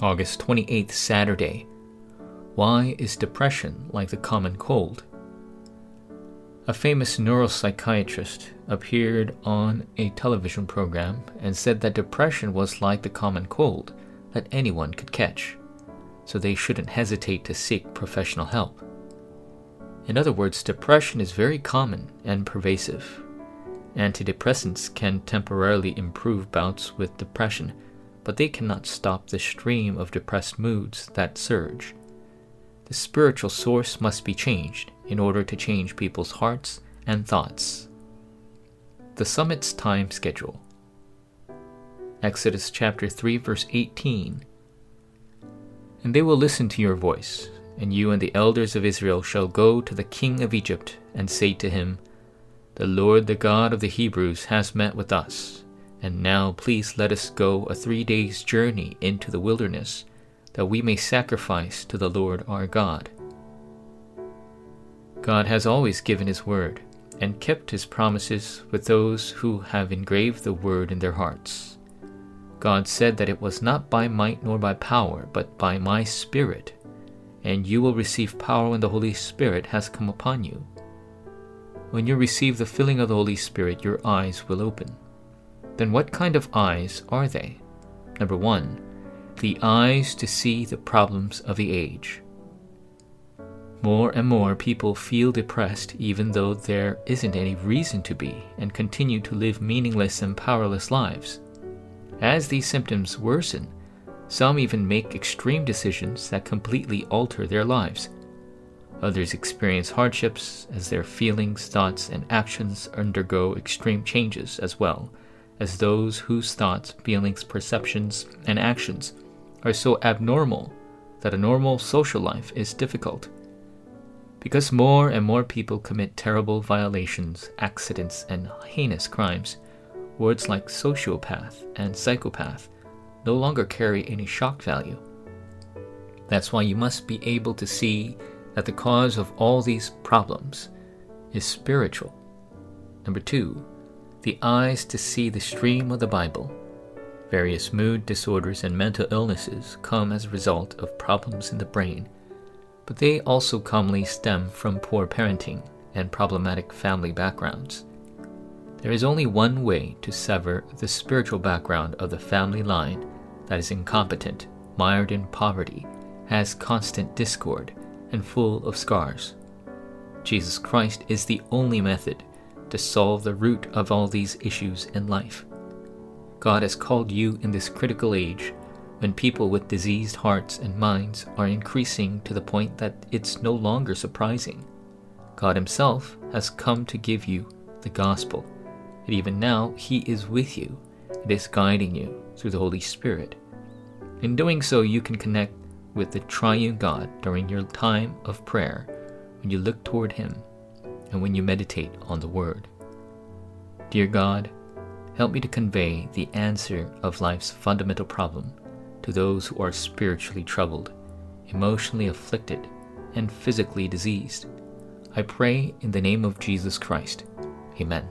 August 28th, Saturday. Why is depression like the common cold? A famous neuropsychiatrist appeared on a television program and said that depression was like the common cold that anyone could catch, so they shouldn't hesitate to seek professional help. In other words, depression is very common and pervasive. Antidepressants can temporarily improve bouts with depression but they cannot stop the stream of depressed moods that surge. The spiritual source must be changed in order to change people's hearts and thoughts. The summit's time schedule. Exodus chapter 3 verse 18. And they will listen to your voice, and you and the elders of Israel shall go to the king of Egypt and say to him, The Lord the God of the Hebrews has met with us and now please let us go a three days' journey into the wilderness, that we may sacrifice to the Lord our God. God has always given His word, and kept His promises with those who have engraved the word in their hearts. God said that it was not by might nor by power, but by my Spirit, and you will receive power when the Holy Spirit has come upon you. When you receive the filling of the Holy Spirit, your eyes will open then what kind of eyes are they? Number one, the eyes to see the problems of the age. More and more people feel depressed even though there isn't any reason to be and continue to live meaningless and powerless lives. As these symptoms worsen, some even make extreme decisions that completely alter their lives. Others experience hardships as their feelings, thoughts, and actions undergo extreme changes as well as those whose thoughts, feelings, perceptions, and actions are so abnormal that a normal social life is difficult. Because more and more people commit terrible violations, accidents, and heinous crimes, words like sociopath and psychopath no longer carry any shock value. That's why you must be able to see that the cause of all these problems is spiritual. Number two, the eyes to see the stream of the Bible. Various mood disorders and mental illnesses come as a result of problems in the brain, but they also commonly stem from poor parenting and problematic family backgrounds. There is only one way to sever the spiritual background of the family line that is incompetent, mired in poverty, has constant discord, and full of scars. Jesus Christ is the only method to solve the root of all these issues in life. God has called you in this critical age when people with diseased hearts and minds are increasing to the point that it's no longer surprising. God Himself has come to give you the gospel, and even now He is with you and is guiding you through the Holy Spirit. In doing so, you can connect with the triune God during your time of prayer when you look toward Him and when you meditate on the Word. Dear God, help me to convey the answer of life's fundamental problem to those who are spiritually troubled, emotionally afflicted, and physically diseased. I pray in the name of Jesus Christ. Amen.